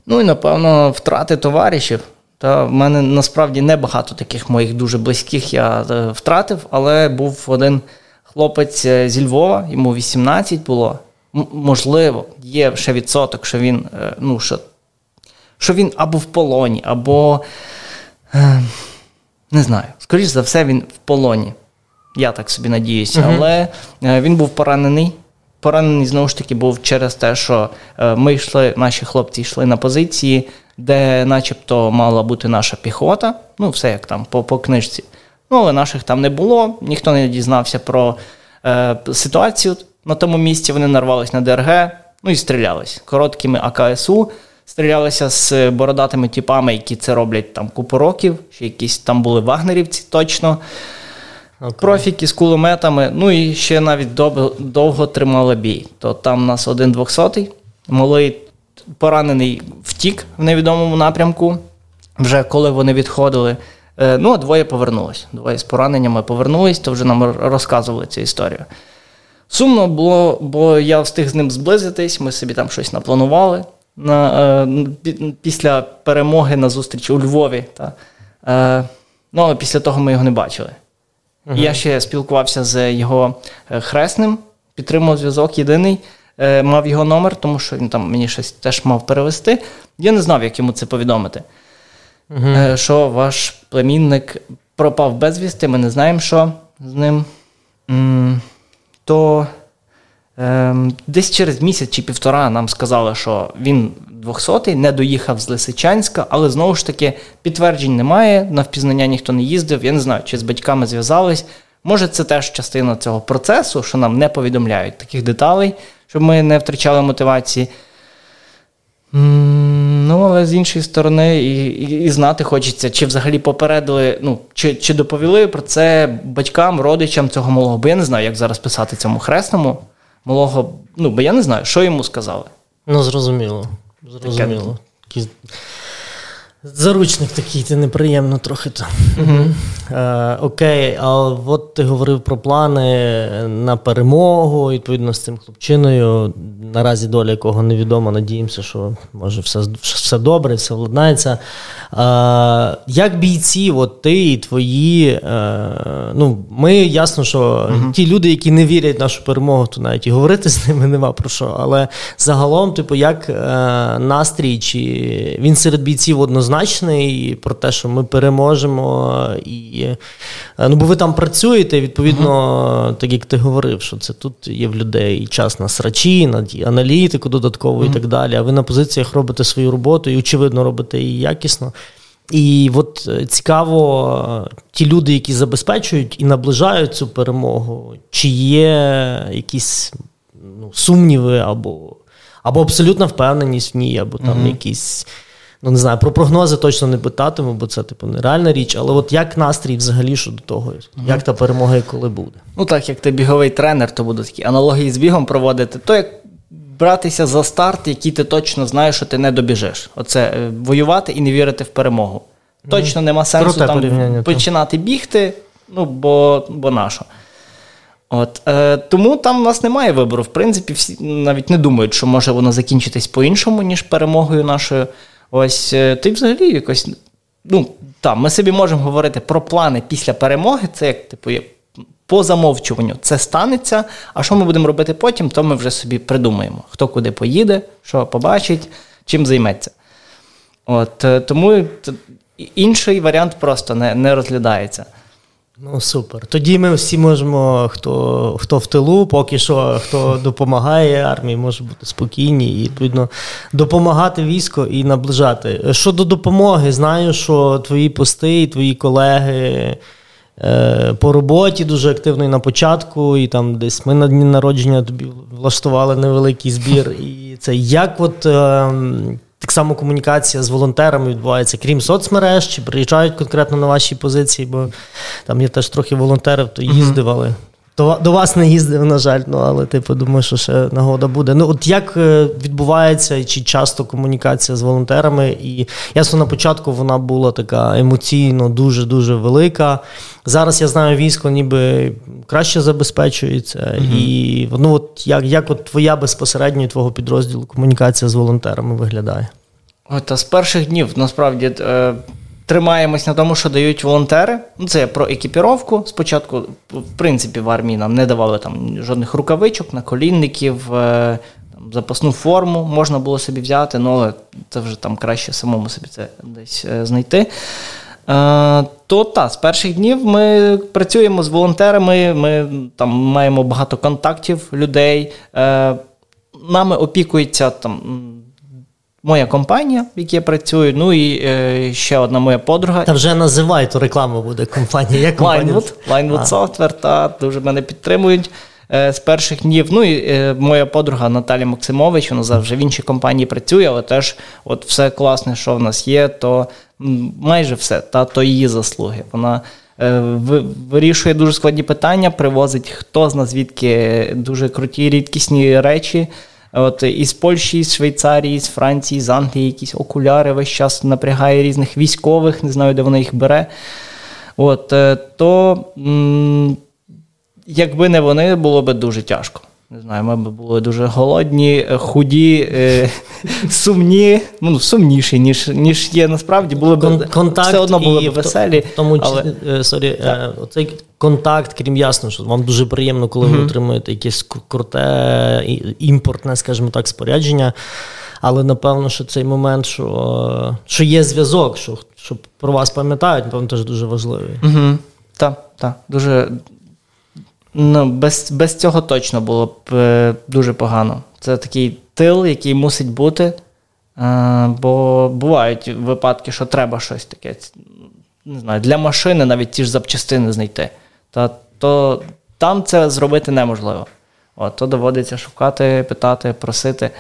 Ну і напевно втрати товаришів. Та в мене насправді небагато таких моїх дуже близьких я е, втратив, але був один хлопець е, зі Львова, йому 18 було. Можливо, є ще відсоток, що він е, ну, що, що він або в полоні, або не знаю, скоріш за все, він в полоні. Я так собі надіюся, але він був поранений поранений знову ж таки був через те, що е, ми йшли, наші хлопці йшли на позиції, де, начебто, мала бути наша піхота. Ну, все як там по, по книжці. Ну, але наших там не було, ніхто не дізнався про е, ситуацію на тому місці. Вони нарвались на ДРГ, ну і стрілялись короткими АКСУ. Стрілялися з бородатими типами, які це роблять там купу років, ще якісь там були вагнерівці точно. Okay. Профіки з кулеметами, ну і ще навіть довго, довго тримали бій. То там у нас один двохсотий, малий поранений втік в невідомому напрямку. Вже коли вони відходили. Е, ну, а двоє повернулись. Двоє з пораненнями повернулись, то вже нам розказували цю історію. Сумно було, бо я встиг з ним зблизитись, ми собі там щось напланували на, е, після перемоги на зустрічі у Львові. Та. Е, ну, але після того ми його не бачили. Uh-huh. Я ще спілкувався з його е, хресним, підтримував зв'язок єдиний, е, мав його номер, тому що він там мені щось теж мав перевести. Я не знав, як йому це повідомити. Uh-huh. Що ваш племінник пропав безвісти, ми не знаємо, що з ним. То ем, десь через місяць чи півтора нам сказали, що він 200-й, не доїхав з Лисичанська, але знову ж таки підтверджень немає. На впізнання ніхто не їздив. Я не знаю, чи з батьками зв'язались. Може, це теж частина цього процесу, що нам не повідомляють таких деталей, щоб ми не втрачали мотивації. Ну, але з іншої сторони, і і, і знати хочеться, чи взагалі попередили, ну, чи чи доповіли про це батькам, родичам цього малого. Бо я не знаю, як зараз писати цьому хресному. малого. Ну, бо я не знаю, що йому сказали. Ну, зрозуміло. Зрозуміло. Таке... Заручник такий, це неприємно трохи. то. Угу. Е, Окей, а от ти говорив про плани на перемогу, відповідно з цим хлопчиною. Наразі доля якого невідомо, надіємося, що може все все добре, все владнається. Е, Як бійці, от ти і твої, е, ну, ми ясно, що угу. ті люди, які не вірять в нашу перемогу, то навіть і говорити з ними нема про що. Але загалом, типу, як е, настрій, чи він серед бійців однозначно однозначний про те, що ми переможемо. І, е, ну, Бо ви там працюєте, відповідно, uh-huh. так як ти говорив, що це тут є в людей час на срачі, на аналітику додаткову uh-huh. і так далі. А ви на позиціях робите свою роботу і, очевидно, робите її якісно. І от е, цікаво, ті люди, які забезпечують і наближають цю перемогу, чи є якісь ну, сумніви, або або абсолютна впевненість в ній, або там mm-hmm. якісь ну не знаю, про прогнози точно не питатиму, бо це типу нереальна річ. Але от як настрій взагалі щодо того, угу. як та перемога і коли буде? Ну так, як ти біговий тренер, то будуть такі аналогії з бігом проводити, то як. Братися за старт, який ти точно знаєш, що ти не добіжиш. Оце е, воювати і не вірити в перемогу. Точно нема сенсу там починати бігти, ну бо бо нащо. От, е, Тому там у нас немає вибору. В принципі, всі навіть не думають, що може воно закінчитись по-іншому, ніж перемогою нашою. Ось е, ти взагалі якось. Ну, там, ми собі можемо говорити про плани після перемоги, це як типу, є по замовчуванню це станеться. А що ми будемо робити потім, то ми вже собі придумаємо, хто куди поїде, що побачить, чим займеться. От, е, Тому інший варіант просто не, не розглядається. Ну, супер. Тоді ми всі можемо, хто хто в тилу, поки що, хто допомагає армії, може бути спокійні і відповідно допомагати війську і наближати. Щодо допомоги, знаю, що твої пости, і твої колеги е, по роботі дуже активно і на початку, і там десь ми на дні народження тобі влаштували невеликий збір. І це як от. Е, так само комунікація з волонтерами відбувається, крім соцмереж, чи приїжджають конкретно на ваші позиції, бо там є теж трохи волонтерів, то їздив, але до, до вас не їздив, на жаль, ну але типу думаю, що ще нагода буде. Ну от як е, відбувається чи часто комунікація з волонтерами? І ясно, на початку вона була така емоційно дуже дуже велика. Зараз я знаю, військо ніби краще забезпечується. mm І ну от як як от твоя безпосередньо твого підрозділу комунікація з волонтерами виглядає? От, а з перших днів насправді. Е, Тримаємось на тому, що дають волонтери. Ну, Це про екіпіровку. Спочатку, в принципі, в армії нам не давали там жодних рукавичок, наколінників, е, запасну форму можна було собі взяти, ну, але це вже там краще самому собі це десь е, знайти. Е, то та, з перших днів ми працюємо з волонтерами, ми там маємо багато контактів людей. Нами опікується там моя компанія, в якій я працюю, ну і е, ще одна моя подруга. Та вже називай, то реклама буде компанія. Як компанія? Linewood, Linewood Software, та дуже мене підтримують. Е, з перших днів, ну і е, моя подруга Наталя Максимович, вона завжди в іншій компанії працює, але теж от все класне, що в нас є, то майже все, та то її заслуги. Вона е, вирішує дуже складні питання, привозить хто з нас звідки дуже круті, рідкісні речі. От Із Польщі, з Швейцарії, з Франції, з Англії якісь окуляри весь час напрягає різних військових, не знаю, де вона їх бере. От, е, То, якби не вони, було б дуже тяжко. Не знаю, ми б були дуже голодні, худі, е, сумні, ну, сумніші, ніж ніж є насправді. Були б все одно були б веселі. В тому але... Е, sorry, е, оцей контакт, крім ясно, що вам дуже приємно, коли ви отримуєте якесь круте імпортне, скажімо так, спорядження. Але напевно, що цей момент, що що є зв'язок, що що про вас пам'ятають, напевно, теж дуже важливий. Угу. Так, так, дуже Ну, без без цього точно було б е, дуже погано. Це такий тил, який мусить бути. Е, бо бувають випадки, що треба щось таке. Не знаю, Для машини навіть ті ж запчастини знайти. Та, То там це зробити неможливо. От, То доводиться шукати, питати, просити.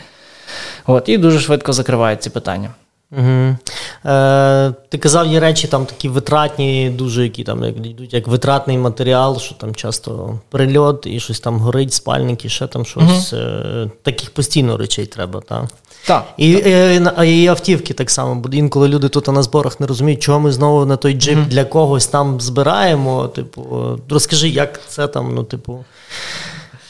От, І дуже швидко закривають ці питання. Угу. Е, Ти казав, є речі там такі витратні, дуже які там як йдуть як витратний матеріал, що там часто прильот і щось там горить, спальники, ще там щось. Угу. Е, таких постійно речей треба, так? Так. І, і, і автівки так само, бо інколи люди тут на зборах не розуміють, чого ми знову на той джип mm-hmm. для когось там збираємо. Типу, розкажи, як це там, ну, типу.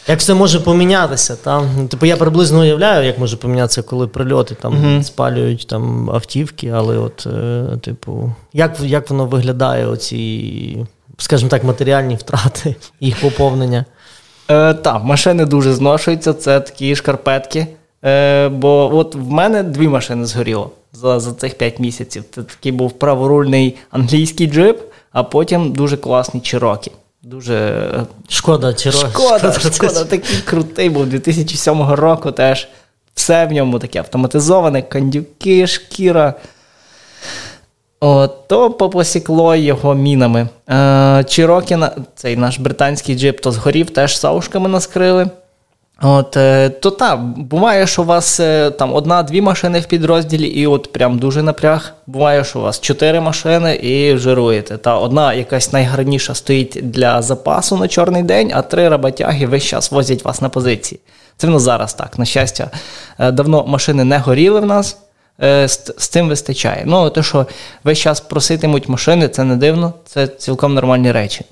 Як все може помінятися? Та? Типу, я приблизно уявляю, як може помінятися, коли прильоти там uh-huh. спалюють там автівки, але от, е, типу, як як воно виглядає, оці, скажімо так, матеріальні втрати, їх поповнення? Е, Так, машини дуже зношуються, це такі шкарпетки. Е, Бо от в мене дві машини згоріло за за цих 5 місяців. Це такий був праворульний англійський джип, а потім дуже класний Чирокі. Дуже шкода, чи Шкода, шкода, шкода, такий крутий був 2007 року теж. Все в ньому таке автоматизоване, кандюки, шкіра. О, то попосікло його мінами. Е, Чирокі, цей наш британський джип, то згорів, теж саушками наскрили. От, е, То так, буває, що у вас е, там одна-дві машини в підрозділі, і от прям дуже напряг. Буває, що у вас чотири машини і жируєте. Та одна якась найгарніша стоїть для запасу на чорний день, а три роботяги весь час возять вас на позиції. Це воно зараз так. На щастя, е, давно машини не горіли в нас. З, з цим вистачає. Ну, те, що весь час проситимуть машини, це не дивно, це цілком нормальні речі.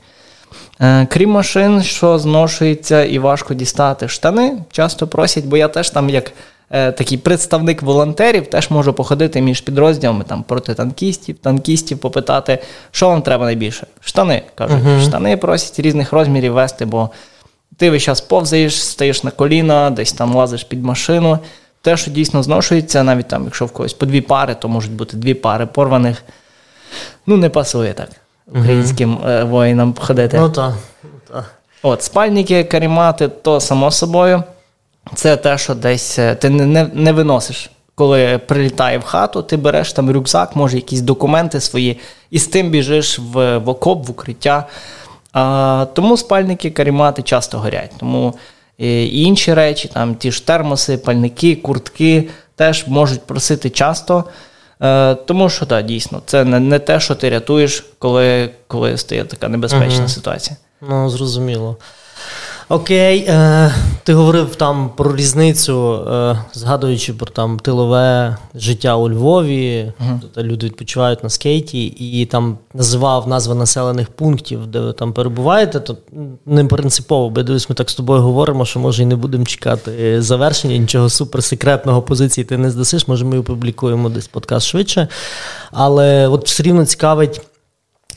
Е, крім машин, що зношується і важко дістати штани, часто просять, бо я теж там, як е, такий представник волонтерів, теж можу походити між підрозділами там проти танкістів, танкістів, попитати, що вам треба найбільше. Штани кажуть, uh-huh. штани просять різних розмірів вести, бо ти весь час повзаєш, стаєш на коліна, десь там лазиш під машину. Те, що дійсно зношується, навіть там, якщо в когось по дві пари, то можуть бути дві пари порваних. Ну, не пасує так українським uh воїнам ходити. Ну так. От, спальники, карімати, то само собою. Це те, що десь е, ти не, не, не виносиш. Коли прилітає в хату, ти береш там рюкзак, може, якісь документи свої, і з тим біжиш в, в окоп, в укриття. А, Тому спальники, карімати часто горять. Тому і, і інші речі, там ті ж термоси, пальники, куртки теж можуть просити часто. Е, Тому що так, дійсно, це не не те, що ти рятуєш, коли коли стає така небезпечна угу. ситуація. Ну, зрозуміло. Окей, е, ти говорив там про різницю, е, згадуючи про там тилове життя у Львові, uh-huh. де люди відпочивають на скейті, і там називав назви населених пунктів, де ви там перебуваєте, то не принципово, бо дивись, ми так з тобою говоримо, що може і не будемо чекати завершення, нічого суперсекретного позиції ти не здасиш, може ми опублікуємо десь подкаст швидше. Але от все рівно цікавить.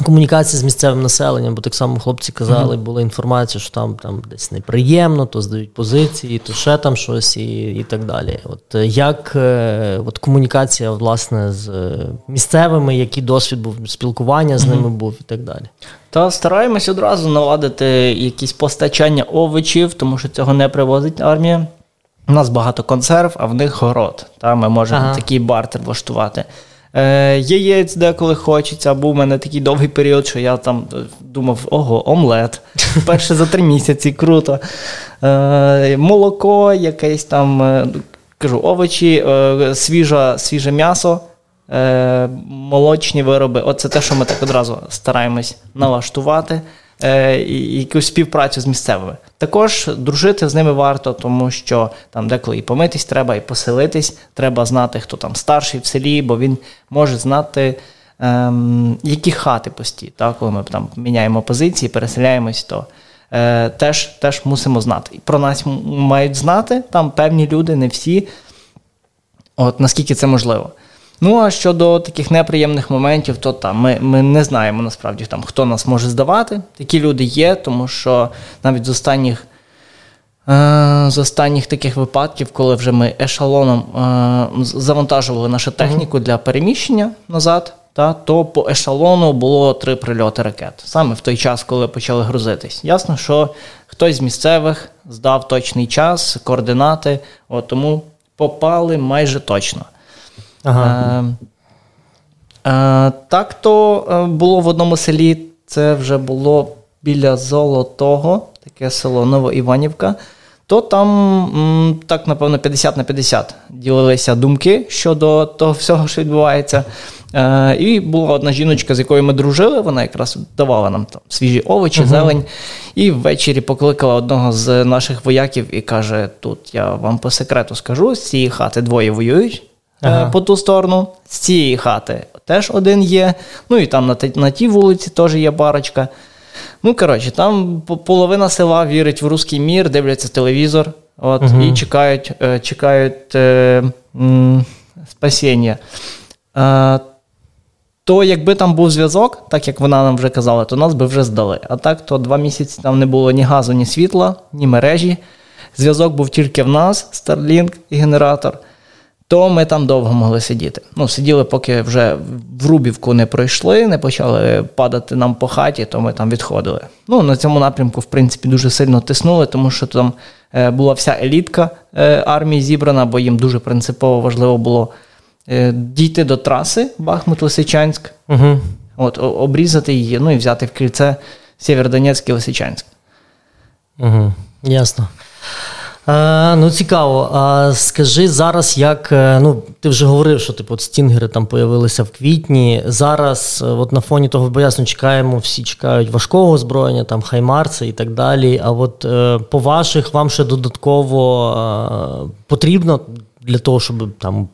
Комунікація з місцевим населенням, бо так само хлопці казали, була інформація, що там там десь неприємно, то здають позиції, то ще там щось і і так далі. От е, як е, от комунікація власне з місцевими, який досвід був спілкування з ними був і так далі? Та стараємось одразу наладити якісь постачання овочів, тому що цього не привозить армія. У нас багато консерв, а в них город. Та Ми можемо ага. такий бартер влаштувати. Е, Яєць деколи хочеться, був у мене такий довгий період, що я там е, думав, ого, омлет. Перше за три місяці, круто. Е, Молоко, якесь там, е, кажу, овочі, е, свіже, свіже м'ясо. Е, молочні вироби. Оце те, що ми так одразу стараємось налаштувати якусь співпрацю з місцевими. Також дружити з ними варто, тому що там деколи і помитись треба, і поселитись. Треба знати, хто там старший в селі, бо він може знати, ем, які хати пусті. Так? Коли ми там міняємо позиції, переселяємось, то е, теж теж мусимо знати. Про нас мають знати там певні люди, не всі. От наскільки це можливо. Ну, а щодо таких неприємних моментів, то там ми ми не знаємо насправді, там, хто нас може здавати. Такі люди є, тому що навіть з останніх е, з останніх таких випадків, коли вже ми ешалоном е, завантажували нашу техніку для переміщення назад, та, то по ешалону було три прильоти ракет. Саме в той час, коли почали грузитись. Ясно, що хтось з місцевих здав точний час, координати, от, тому попали майже точно. Ага. Е, е, Так то е, було в одному селі, це вже було біля Золотого, таке село Новоіванівка. то там так, напевно, 50 на 50 ділилися думки щодо того всього, що відбувається. Е, і була одна жіночка, з якою ми дружили, вона якраз давала нам там свіжі овочі, uh зелень. І ввечері покликала одного з наших вояків і каже: Тут я вам по секрету скажу: з цієї хати двоє воюють. Е, ага. По ту сторону, з цієї хати теж один є. Ну і там на на тій вулиці теж є парочка. Ну, коротше, там половина села вірить в русський мір, дивляться телевізор от, угу. і чекають е, чекають е, м, спасіння. Е, то якби там був зв'язок, так як вона нам вже казала, то нас би вже здали. А так, то два місяці там не було ні газу, ні світла, ні мережі. Зв'язок був тільки в нас, Starlink і генератор то ми там довго могли сидіти. Ну, Сиділи, поки вже в Рубівку не пройшли, не почали падати нам по хаті, то ми там відходили. Ну, На цьому напрямку, в принципі, дуже сильно тиснули, тому що там е, була вся елітка е, армії зібрана, бо їм дуже принципово важливо було е, дійти до траси Бахмут-Лисичанськ, угу. от, обрізати її, ну і взяти в кільце Сєвєродонецьк і Лисичанськ. Угу. Ясно. Е, Ну, цікаво. А скажи зараз, як е, ну ти вже говорив, що типу стінгери там появилися в квітні. Зараз, е, от на фоні того боясно чекаємо, всі чекають важкого озброєння, там хаймарси і так далі. А от по ваших вам ще додатково потрібно для того, щоб там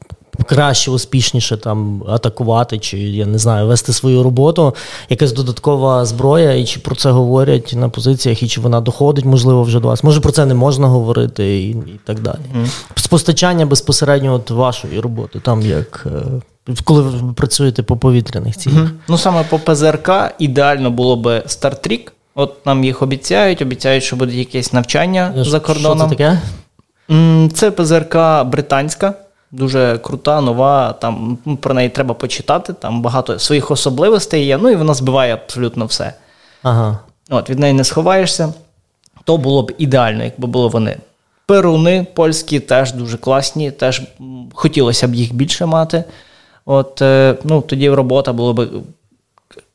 краще, успішніше там атакувати, чи я не знаю, вести свою роботу, якась додаткова зброя, і чи про це говорять на позиціях, і чи вона доходить, можливо, вже до вас. Може про це не можна говорити, і і так далі. Mm. Спостачання безпосередньо от вашої роботи, там як. Е, коли ви працюєте по повітряних цілях? Ну саме по ПЗРК ідеально було би стартрік. От нам їх обіцяють, обіцяють, що буде якесь навчання що, за кордоном. Що це таке? Це ПЗРК британська. Дуже крута, нова. Там про неї треба почитати. Там багато своїх особливостей є. Ну і вона збиває абсолютно все. Ага. От від неї не сховаєшся. То було б ідеально, якби були вони. Перуни польські теж дуже класні, теж хотілося б їх більше мати. От, е, ну, Тоді робота була б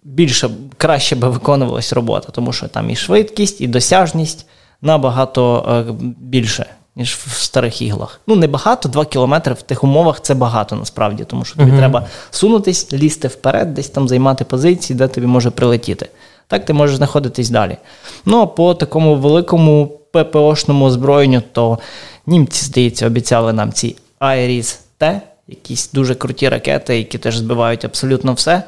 більше, краще би виконувалась робота, тому що там і швидкість, і досяжність набагато е, більше ніж в старих іглах. Ну, не багато, 2 кілометри в тих умовах це багато насправді, тому що тобі uh-huh. треба сунутись, лізти вперед, десь там займати позиції, де тобі може прилетіти. Так ти можеш знаходитись далі. Ну, а по такому великому ППОшному озброєнню, то німці, здається, обіцяли нам ці Айріс Т, якісь дуже круті ракети, які теж збивають абсолютно все.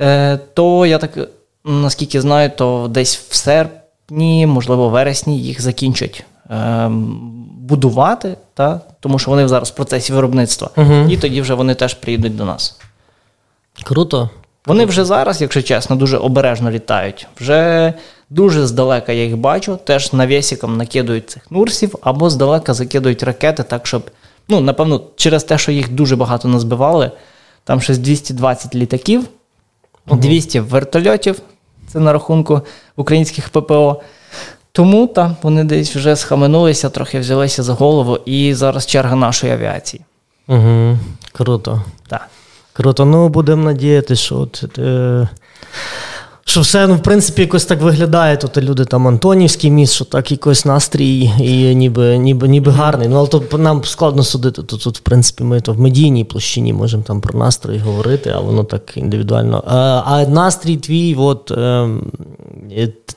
Е, То я так, наскільки знаю, то десь в серпні, можливо, вересні їх закінчать. Ем, будувати, та? тому що вони зараз в процесі виробництва, угу. і тоді вже вони теж приїдуть до нас. Круто. Вони вже зараз, якщо чесно, дуже обережно літають. Вже дуже здалека я їх бачу, теж навісіком накидують цих нурсів, або здалека закидують ракети, так, щоб, ну, напевно, через те, що їх дуже багато назбивали, там щось 220 літаків, угу. 200 вертольотів, це на рахунку українських ППО. Тому та вони десь вже схаменулися, трохи взялися за голову, і зараз черга нашої авіації. Угу, Круто. Так. Круто. Ну, будемо надіятися, що от, е, що все, ну, в принципі, якось так виглядає. Тут люди там Антонівський міст, що так якось настрій і ніби ніби, ніби гарний. Ну, але то нам складно судити. Тут, тут, в принципі, ми то в медійній площині можемо там про настрій говорити, а воно так індивідуально. А а настрій твій, от, е,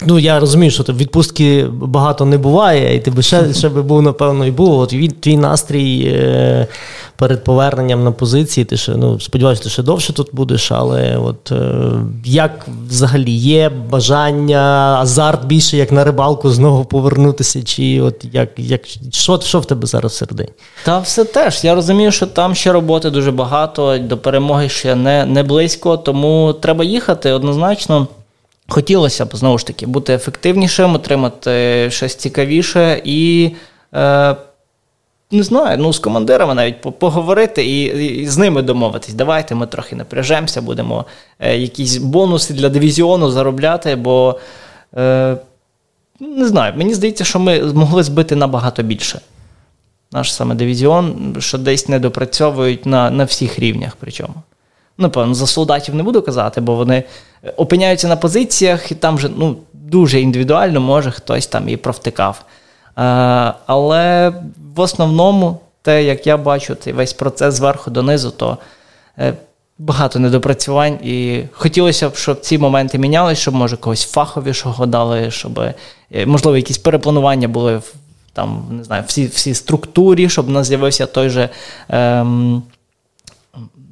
ну я розумію, що відпустки багато не буває, і ти би ще ще би був, напевно, і був. От твій настрій е, перед поверненням на позиції, ти ще ну, сподіваюся, ти ще довше тут будеш, але от е, як взагалі є бажання, азарт більше як на рибалку знову повернутися? Чи от як, як що, що в тебе зараз всередині? Та все теж. Я розумію, що там ще роботи дуже багато, до перемоги ще не, не близько, тому треба їхати однозначно. Хотілося б знову ж таки бути ефективнішим, отримати щось цікавіше і. Е, не знаю, ну з командирами навіть поговорити і, і з ними домовитись. Давайте ми трохи напряжемося, будемо е, якісь бонуси для дивізіону заробляти, бо е, не знаю, мені здається, що ми змогли збити набагато більше. Наш саме дивізіон, що десь не допрацьовують на, на всіх рівнях. Причому. Напевно, за солдатів не буду казати, бо вони опиняються на позиціях, і там вже ну, дуже індивідуально може хтось там і провтикав. Але в основному, те, як я бачу, цей весь процес зверху донизу, то багато недопрацювань, і хотілося б, щоб ці моменти мінялись, щоб може когось фаховішого дали, щоб е, можливо якісь перепланування були в там, не знаю, всі всі структурі, щоб в нас з'явився той же ем,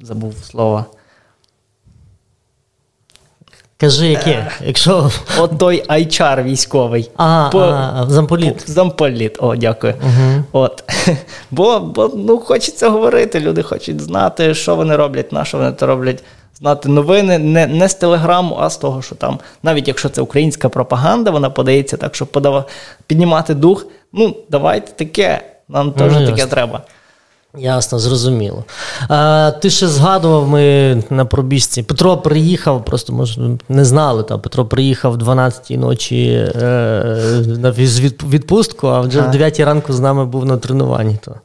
забув слово. Кажи, яке? Якщо... От той айчар військовий. Ага, По... ага, замполіт. Замполіт, о, дякую. Угу. От. Бо бо ну, хочеться говорити, люди хочуть знати, що вони роблять, на що вони це роблять. Знати новини не не з телеграму, а з того, що там, навіть якщо це українська пропаганда, вона подається так, щоб подав... піднімати дух. Ну, давайте таке, нам теж ну, таке треба. Ясно, зрозуміло. А, Ти ще згадував ми на пробіжці. Петро приїхав, просто може не знали. Та Петро приїхав 12-й ночі е, на відпустку, а вже а. в 9 ранку з нами був на тренуванні. То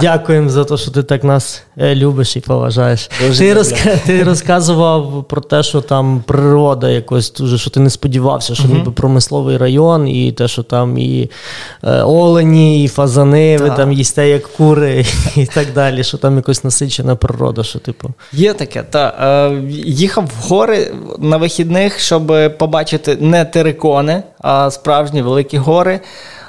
Дякуємо за те, що ти так нас е, любиш і поважаєш. ти розк... ти розказував про те, що там природа якось дуже, що ти не сподівався, що угу. ніби промисловий район, і те, що там і е, олені, і фазани, ви там їсте як кури і так далі, що там якось насичена природа. що типу. Є таке, та е, їхав в гори на вихідних, щоб побачити не терикони, а справжні великі гори.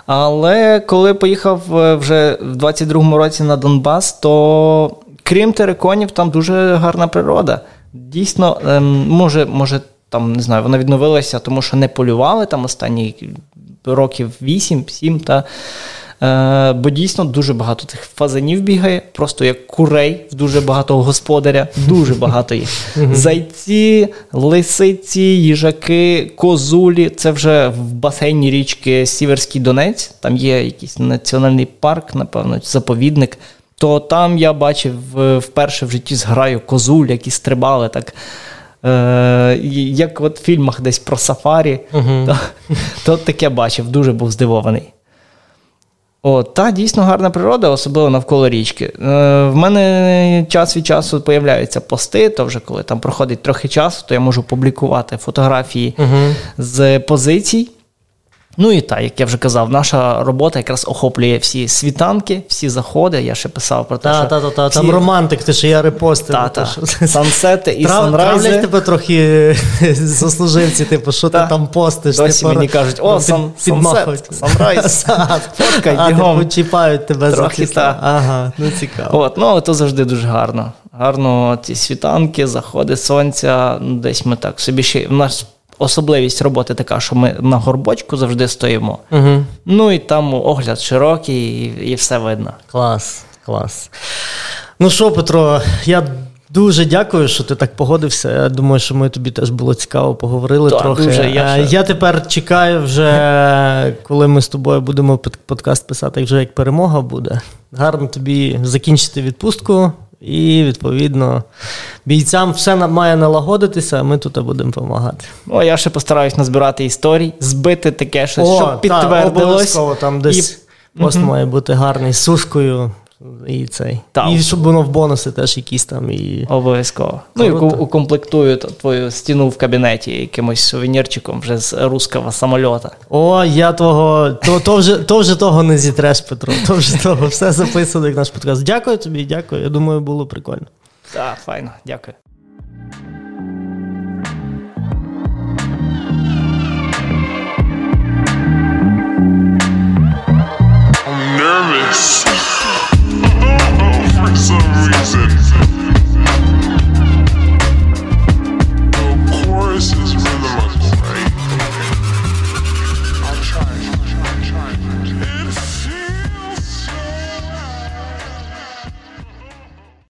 Але коли поїхав е, вже в 22-му році на Донбас, то крім териконів, там дуже гарна природа. Дійсно, ем, може, може, там не знаю, вона відновилася, тому що не полювали там останні років 8-7. та Е, бо дійсно дуже багато цих фазанів бігає, просто як курей в дуже багато господаря, дуже багато їх. Зайці, лисиці, їжаки, козулі. Це вже в басейні річки Сіверський Донець, там є якийсь національний парк, напевно, заповідник. То там я бачив вперше в житті зграю козуль, які стрибали так. Е, Як от в фільмах десь про сафарі, uh-huh. то, то таке бачив, дуже був здивований. О, та дійсно гарна природа, особливо навколо річки. Е, В мене час від часу появляються пости, то вже коли там проходить трохи часу, то я можу публікувати фотографії угу. з позицій. Ну і так, як я вже казав, наша робота якраз охоплює всі світанки, всі заходи. Я ще писав про те, та, що... Та, та, та, ці... Там романтик, ти що я репостив. Та, та. Що... Сансети і Трав... санрайзи. Травлять тебе трохи заслуживці, типу, що ти там постиш. Досі типу, мені кажуть, о, сан... сансет, санрайз, фоткай, бігом. Типу, чіпають тебе трохи, та. Ага, ну цікаво. От, ну, то завжди дуже гарно. Гарно ці світанки, заходи сонця, десь ми так собі ще... В нас особливість роботи така, що ми на горбочку завжди стоїмо. Угу. Ну і там огляд широкий, і, і все видно. Клас, клас. Ну що, Петро, я. Дуже дякую, що ти так погодився. Я думаю, що ми тобі теж було цікаво поговорили так, трохи. Дуже, я, ще... я тепер чекаю, вже коли ми з тобою будемо подкаст писати, вже як перемога буде. Гарно тобі закінчити відпустку. І, відповідно, бійцям все має налагодитися, а ми тут будемо допомагати. О, я ще постараюсь назбирати історій, збити таке, щось, О, щоб підтвердилось. Та, обов'язково там десь і... пост має бути гарний з сушкою. І цей. Так. І щоб воно в бонуси теж якісь там. і... Обов'язково. Ну і укомплектую твою стіну в кабінеті якимось сувенірчиком вже з руского самольота. О, я того, то, то, вже то вже того не зітреш, Петро. То вже того все записано, як наш подкаст. Дякую тобі, дякую. Я думаю, було прикольно. Так, файно, дякую.